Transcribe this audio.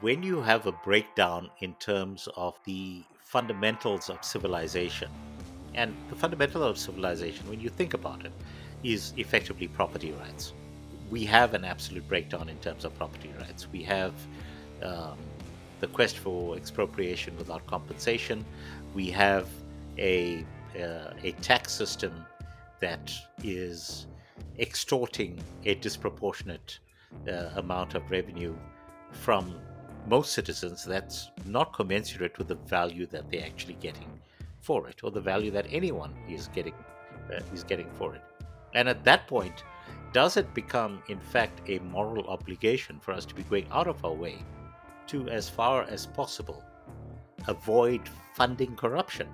when you have a breakdown in terms of the fundamentals of civilization, and the fundamental of civilization, when you think about it, is effectively property rights. We have an absolute breakdown in terms of property rights. We have um, the quest for expropriation without compensation. We have a uh, a tax system that is extorting a disproportionate uh, amount of revenue from most citizens that's not commensurate with the value that they're actually getting for it or the value that anyone is getting uh, is getting for it. And at that point does it become in fact a moral obligation for us to be going out of our way to as far as possible avoid funding corruption